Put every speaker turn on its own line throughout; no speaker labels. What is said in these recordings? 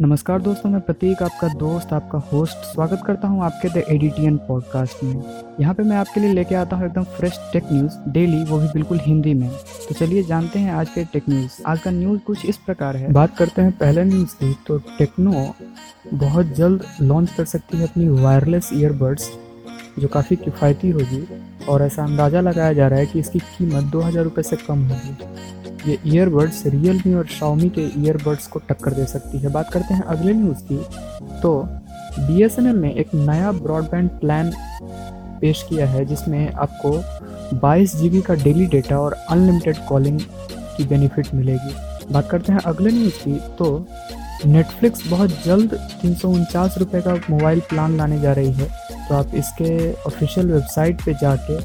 नमस्कार दोस्तों, मैं प्रतीक, आपका दोस्त, आपका होस्ट स्वागत करता हूँ आपके द एडिटियन पॉडकास्ट में। यहाँ पे मैं आपके लिए लेके आता हूँ एकदम फ्रेश टेक न्यूज़ डेली वो भी बिल्कुल हिंदी में। तो चलिए जानते हैं आज के टेक न्यूज़ आज का न्यूज़ कुछ इस प्रकार है। बात करते हैं पहले न्यूज़ की तो टेक्नो बहुत जल्द लॉन्च कर सकती है अपनी वायरलेस ईयरबड्स जो काफ़ी किफ़ायती होगी और ऐसा अंदाज़ा लगाया जा रहा है कि इसकी कीमत दो हज़ार रुपये से कम होगी। ये ईयरबड्स रियलमी और शाओमी के ईयरबड्स को टक्कर दे सकती है। बात करते हैं अगले न्यूज़ की। तो BSNL ने एक नया ब्रॉडबैंड प्लान पेश किया है, जिसमें आपको 22 जी का डेली डेटा और अनलिमिटेड कॉलिंग की बेनिफिट मिलेगी। बात करते हैं अगले न्यूज़ की। तो नेटफ्लिक्स बहुत जल्द तीन सौ का मोबाइल प्लान लाने जा रही है। तो आप इसके ऑफिशियल वेबसाइट पे जाके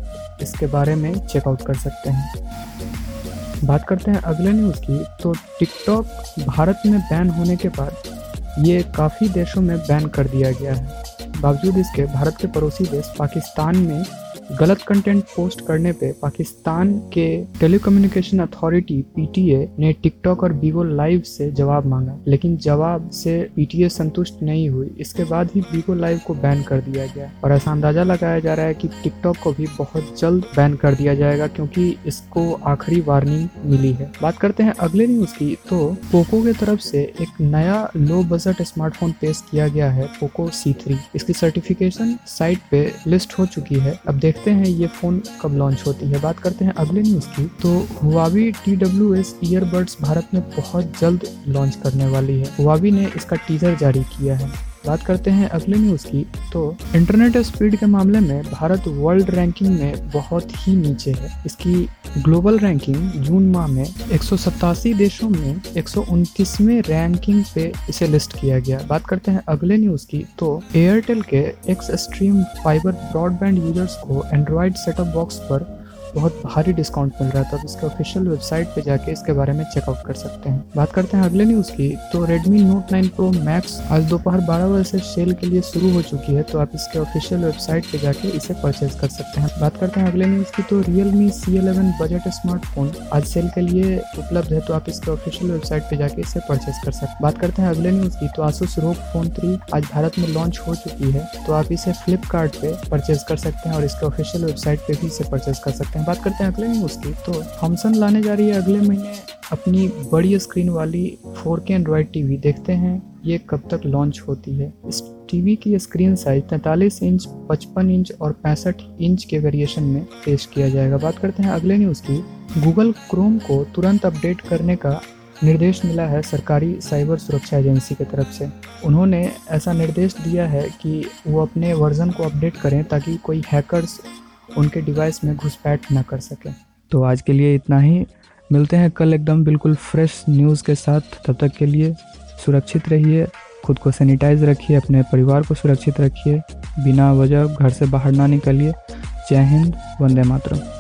इसके बारे में चेकआउट कर सकते हैं। बात करते हैं अगले न्यूज़ की तो टिकटॉक भारत में बैन होने के बाद ये काफ़ी देशों में बैन कर दिया गया है। बावजूद इसके, भारत के पड़ोसी देश पाकिस्तान में गलत कंटेंट पोस्ट करने पे पाकिस्तान के टेलीकम्युनिकेशन अथॉरिटी पीटीए ने टिकटॉक और बीगो लाइव से जवाब मांगा, लेकिन जवाब से पीटीए संतुष्ट नहीं हुई। इसके बाद ही बीगो लाइव को बैन कर दिया गया और ऐसा अंदाज़ा लगाया जा रहा है कि टिकटॉक को भी बहुत जल्द बैन कर दिया जाएगा क्योंकि इसको आखिरी वार्निंग मिली है। बात करते हैं अगले न्यूज़ की। तो पोको के तरफ़ से एक नया लो बजट स्मार्टफ़ोन पेश किया गया है पोको सी इसकी सर्टिफिकेशन साइट पे लिस्ट हो चुकी है। अब देख देखते हैं ये फ़ोन कब लॉन्च होती है। बात करते हैं अगले न्यूज़ की। तो Huawei T W S earbuds Bharat में बहुत जल्द लॉन्च करने वाली है। हुआवी ने इसका टीजर जारी किया है। बात करते हैं अगले न्यूज़ की तो इंटरनेट स्पीड के मामले में भारत वर्ल्ड रैंकिंग में बहुत ही नीचे है। इसकी ग्लोबल रैंकिंग जून माह में एक सौ सतासी देशों में एक रैंकिंग पे इसे लिस्ट किया गया। बात करते हैं अगले न्यूज़ की तो एयरटेल के Xstream fibre broadband users को एंड्रॉयड सेटअप बॉक्स पर बहुत भारी डिस्काउंट मिल रहा है तो इसके ऑफिशियल वेबसाइट पे जाके इसके बारे में चेकआउट कर सकते हैं। बात करते हैं अगले न्यूज़ की तो Redmi Note 9 Pro Max आज दोपहर 12 बजे से सेल के लिए शुरू हो चुकी है तो आप इसके ऑफिशियल वेबसाइट पे जाके इसे परचेज कर सकते हैं। बात करते हैं अगले न्यूज़ की तो Realme C11 बजट स्मार्टफ़ोन आज सेल के लिए उपलब्ध है तो आप इसके ऑफिशियल वेबसाइट पे जाके इसे परचेज कर सकते हैं। बात करते हैं अगले न्यूज़ की तो Asus ROG Phone 3 आज भारत में लॉन्च हो चुकी है तो आप इसे फ्लिपकार्ट परचेज कर सकते हैं और इसके ऑफिशियल वेबसाइट पे भी इसे परचेज कर सकते हैं। बात करते हैं अगले न्यूज़ की तो थॉमसन लाने जा रही है अगले महीने अपनी बड़ी स्क्रीन वाली 4K एंड्रॉयड टीवी देखते हैं ये कब तक लॉन्च होती है। इस टीवी की स्क्रीन साइज़ 43 इंच 55 इंच और पैंसठ इंच के वेरिएशन में पेश किया जाएगा। बात करते हैं अगले न्यूज़ की। गूगल क्रोम को तुरंत अपडेट करने का निर्देश मिला है सरकारी साइबर सुरक्षा एजेंसी की तरफ़ से। उन्होंने ऐसा निर्देश दिया है कि वो अपने वर्जन को अपडेट करें ताकि कोई हैकर्स उनके डिवाइस में घुसपैठ ना कर सके। तो आज के लिए इतना ही। मिलते हैं कल एकदम बिल्कुल फ्रेश न्यूज़ के साथ। तब तक के लिए सुरक्षित रहिए, खुद को सैनिटाइज रखिए, अपने परिवार को सुरक्षित रखिए। बिना वजह घर से बाहर ना निकलिए। जय हिंद, वंदे मातरम।